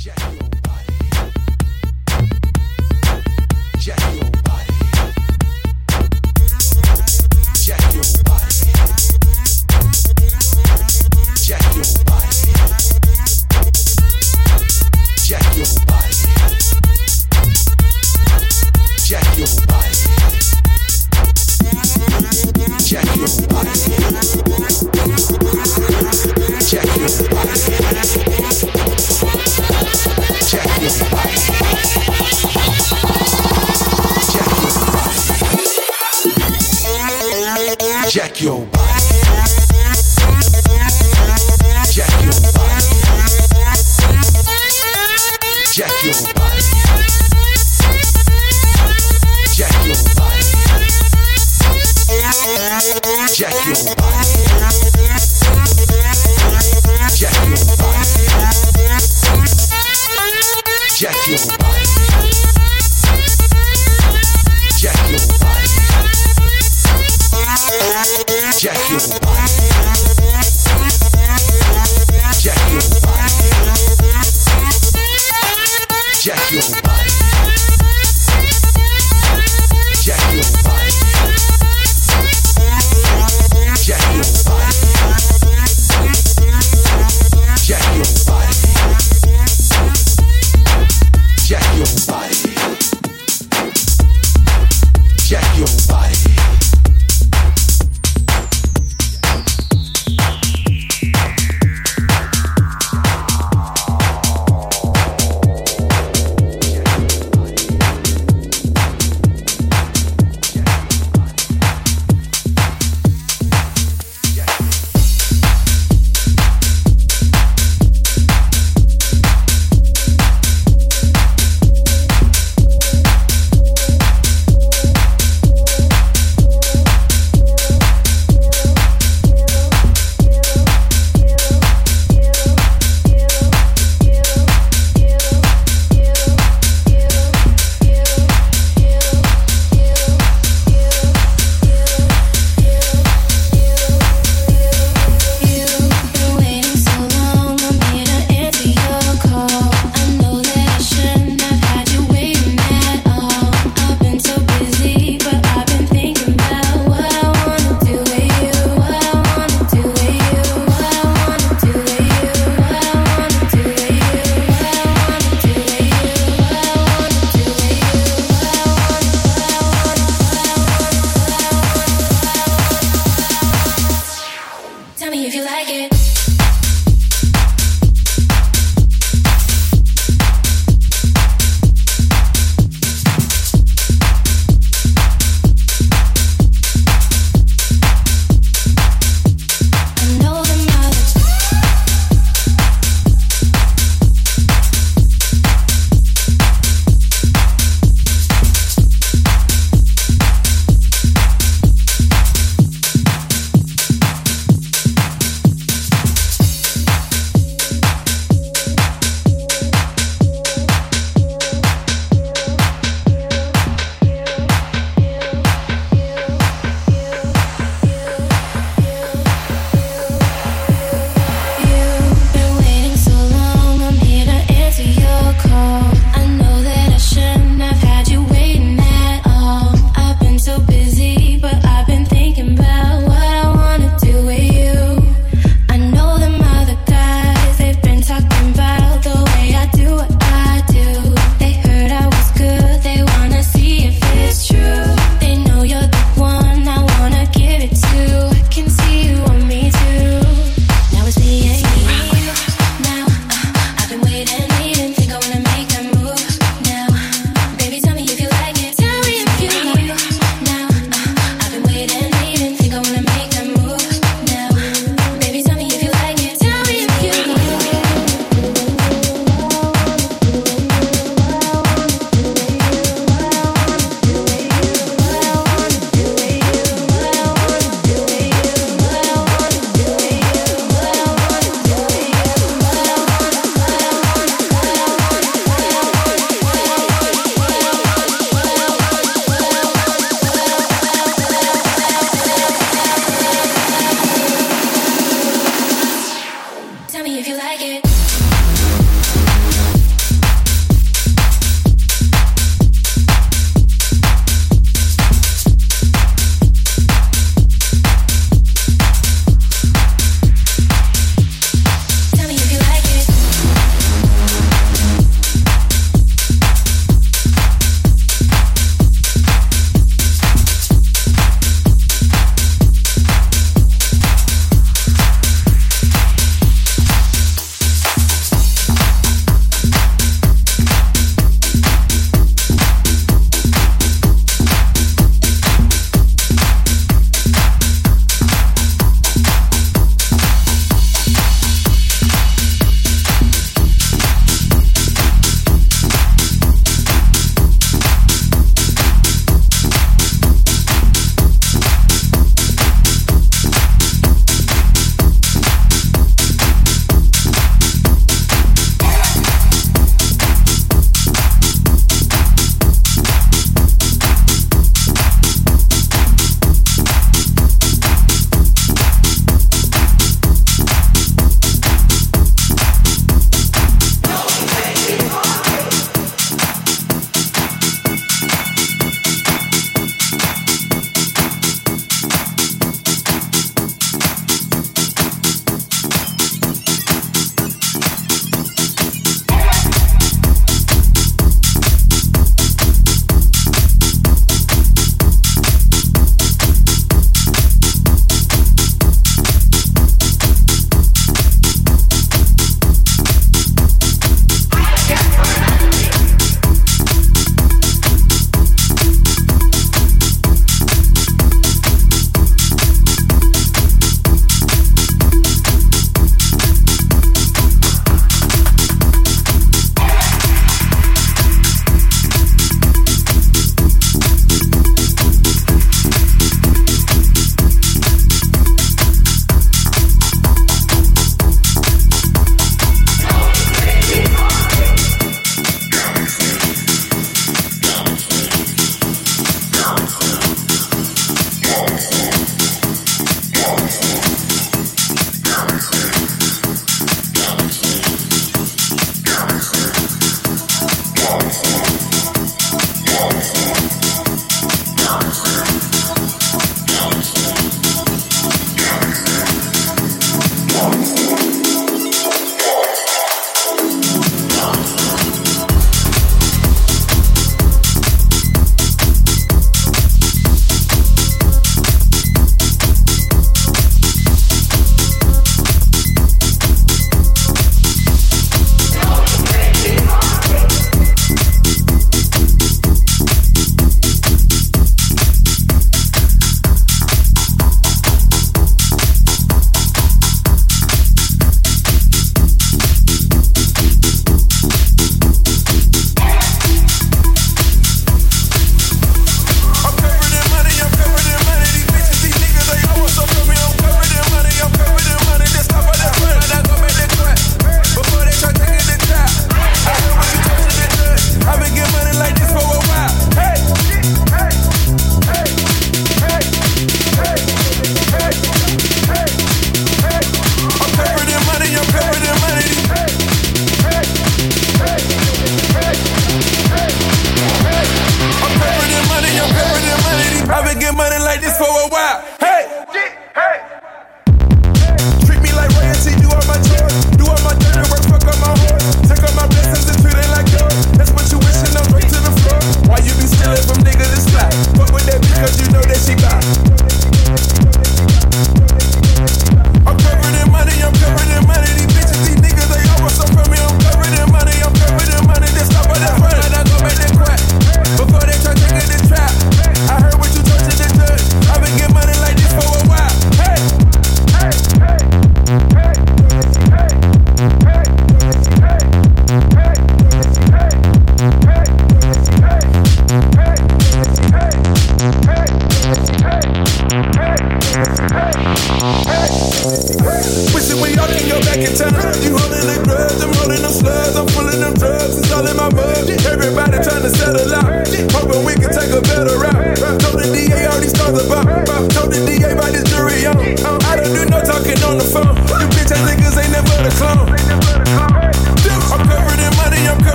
Jack.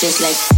Just like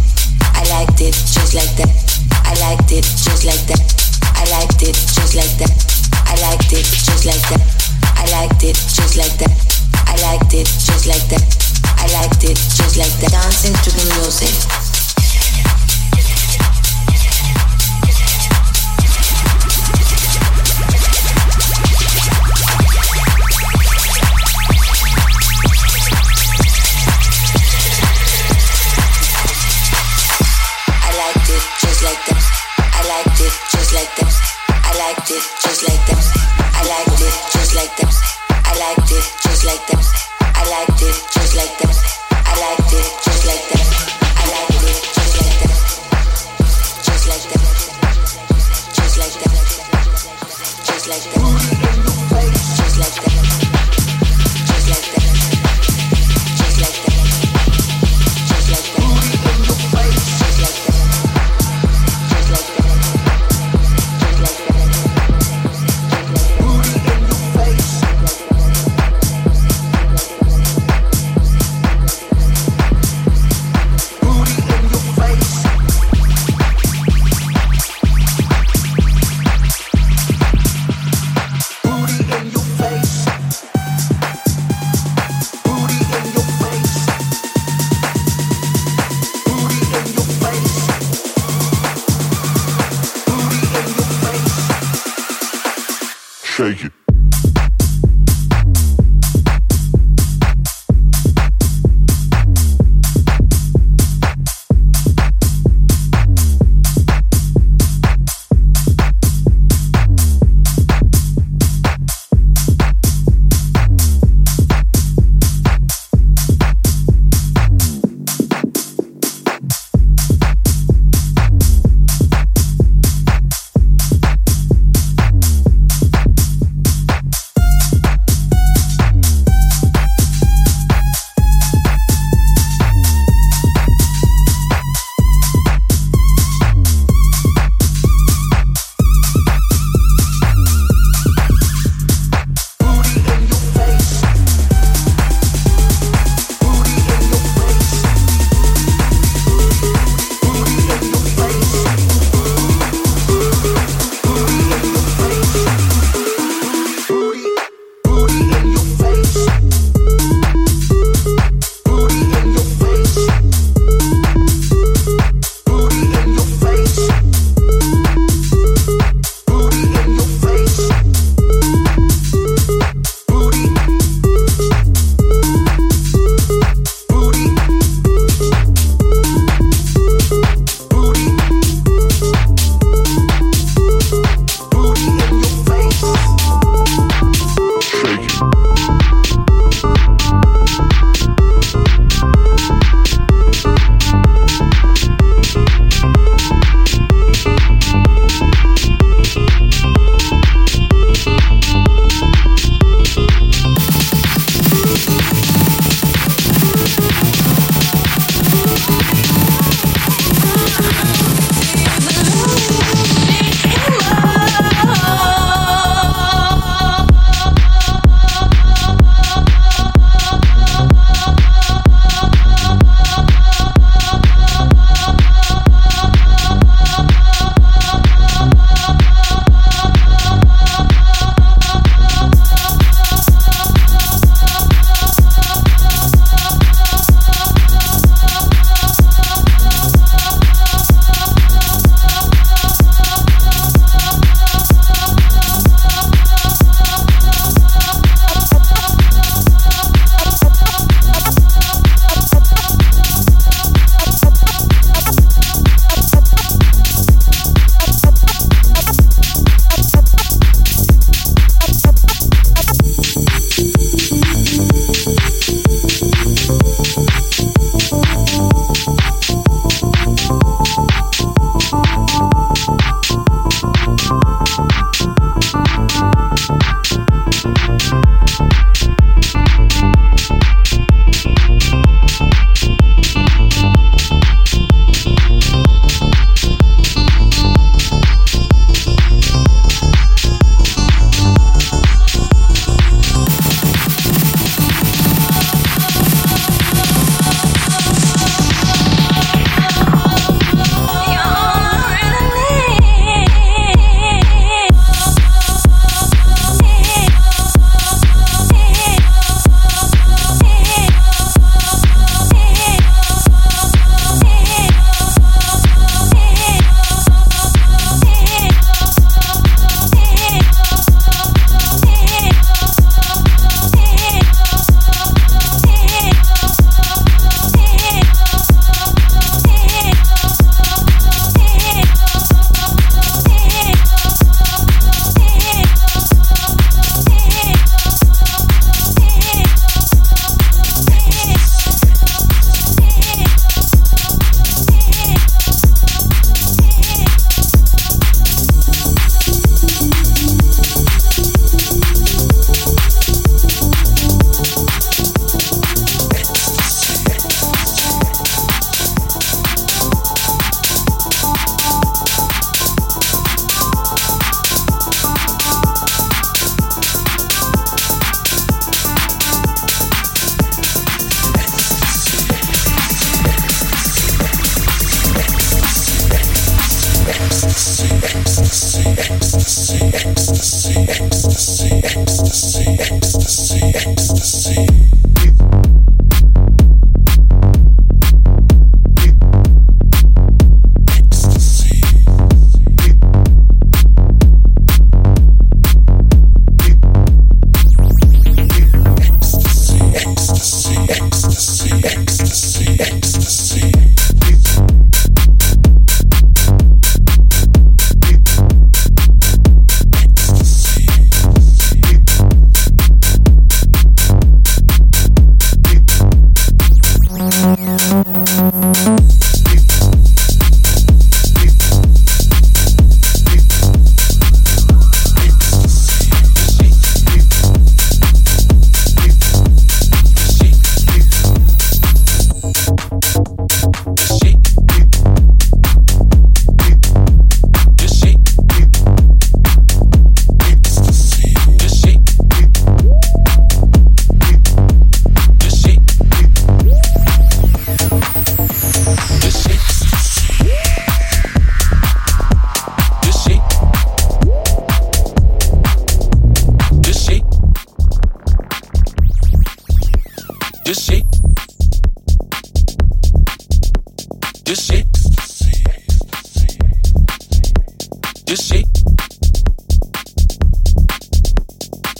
just shake.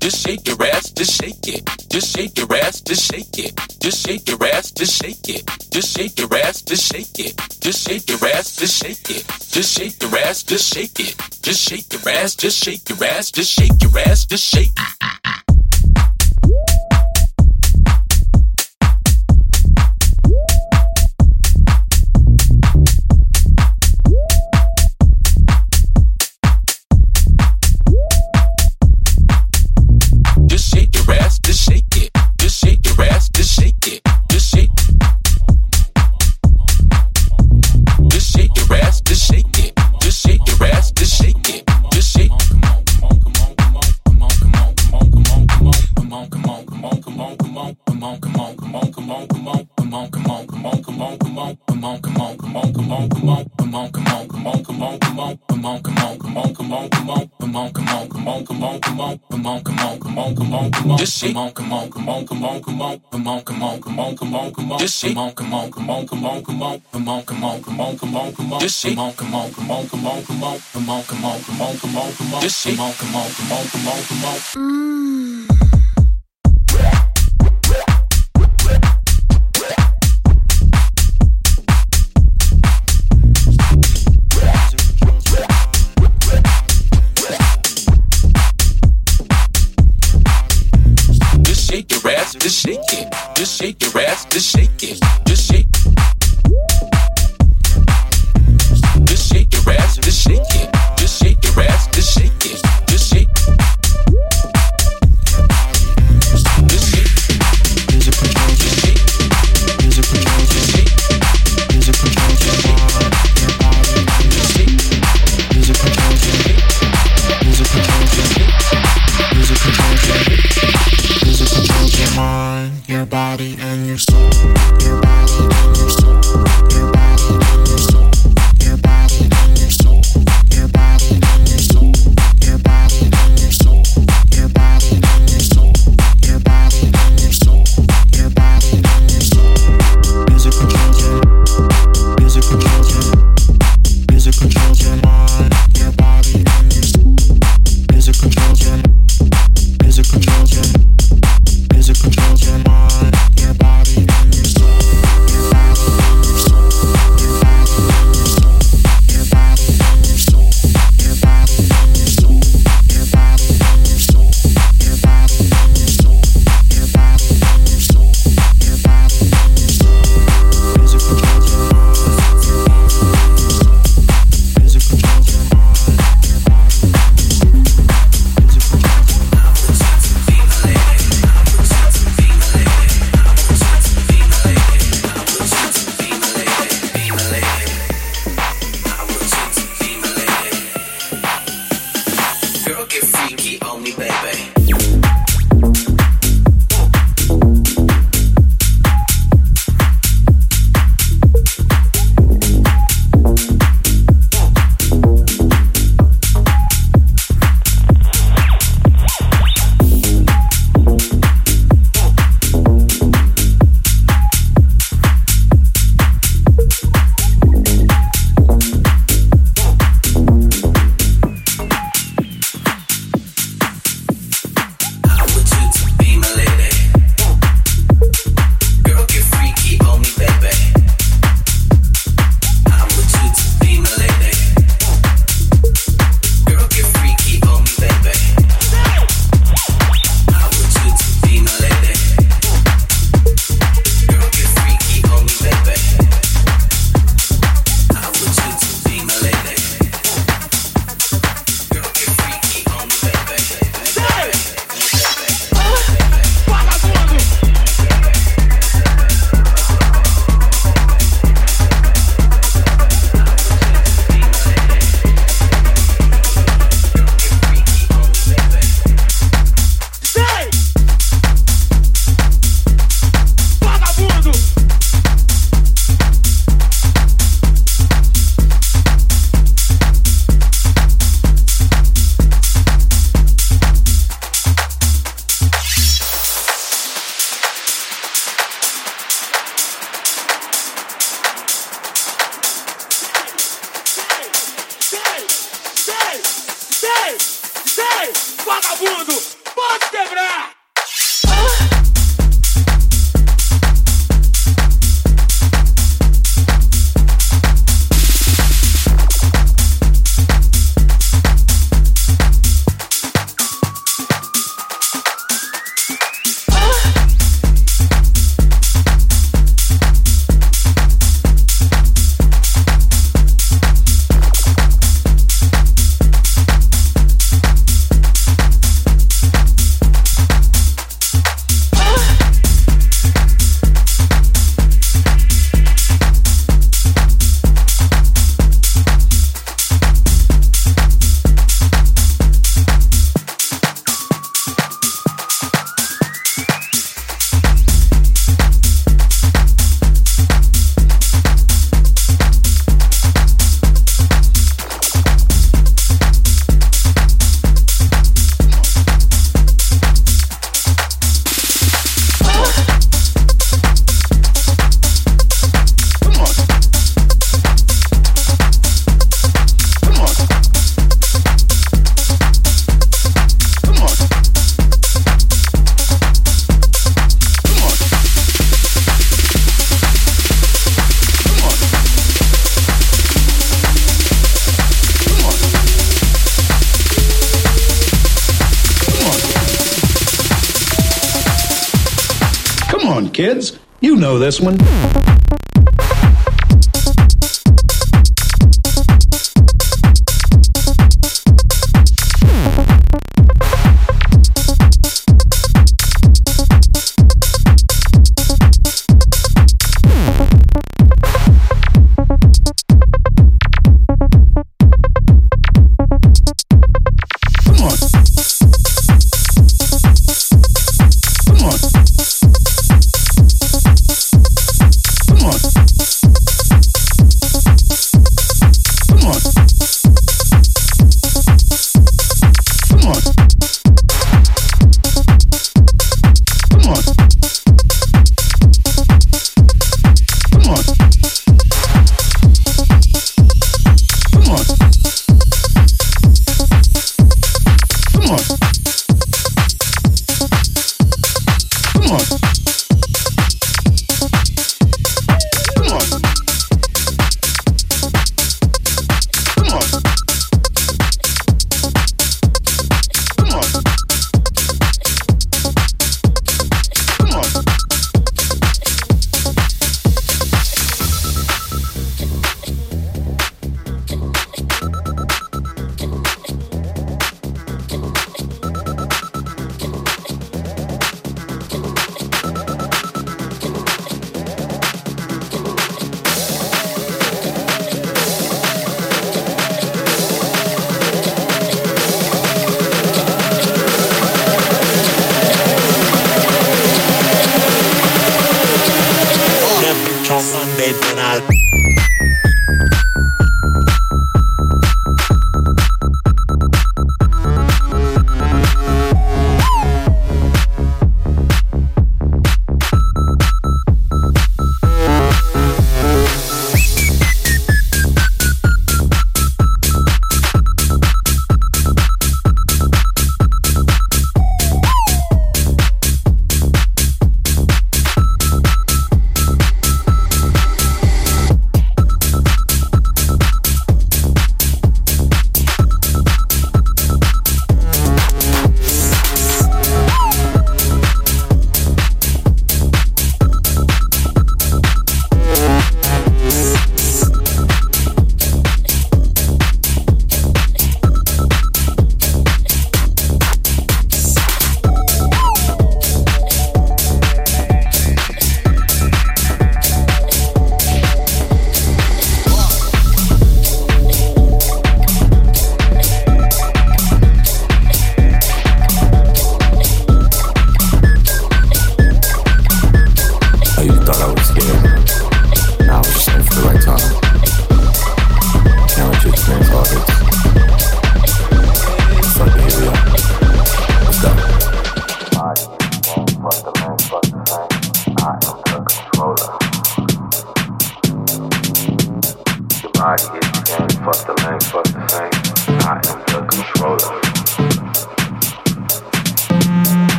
Just shake your ass, just shake it. Just shake your ass, just shake it. Just shake your ass, just shake it. Just shake your ass, just shake it. Just shake your ass, just shake it. Just shake your ass, just shake it. Just shake your ass, just shake your ass, just shake your ass, just shake. Come on, come on, come on, come on, come on, come on, come on, come on, come on, come on, just come on, come on, come on, come on, come on, come on, come on, come on, come on, come on, just come on, come on, come on, come on, come on, come on, come on, come on, come on, come on, just come on, come on, come on, come on, come on. Just shake it. Just shake your ass, just shake it. This one.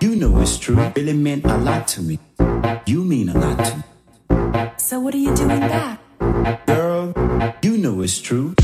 You know it's true. Really meant a lot to me. You mean a lot to me. So what are you doing back? Girl, you know it's true.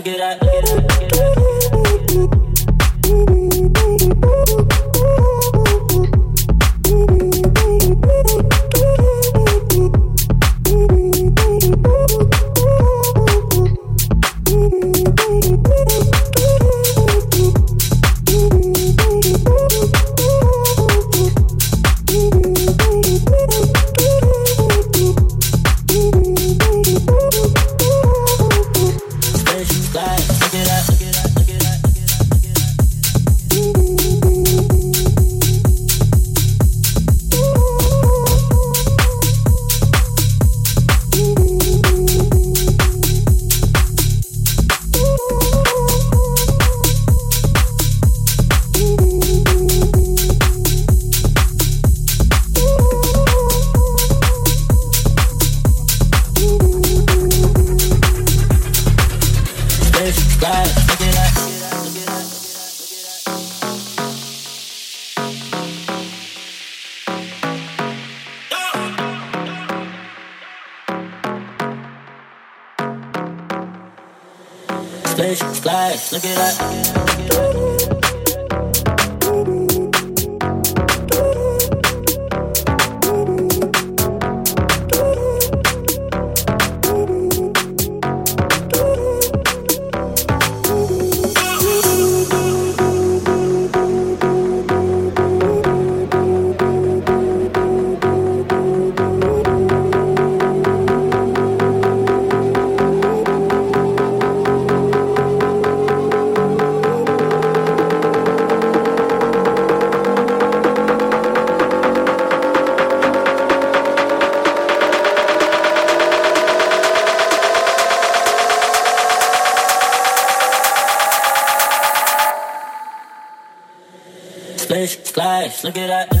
Look at that. Look at that.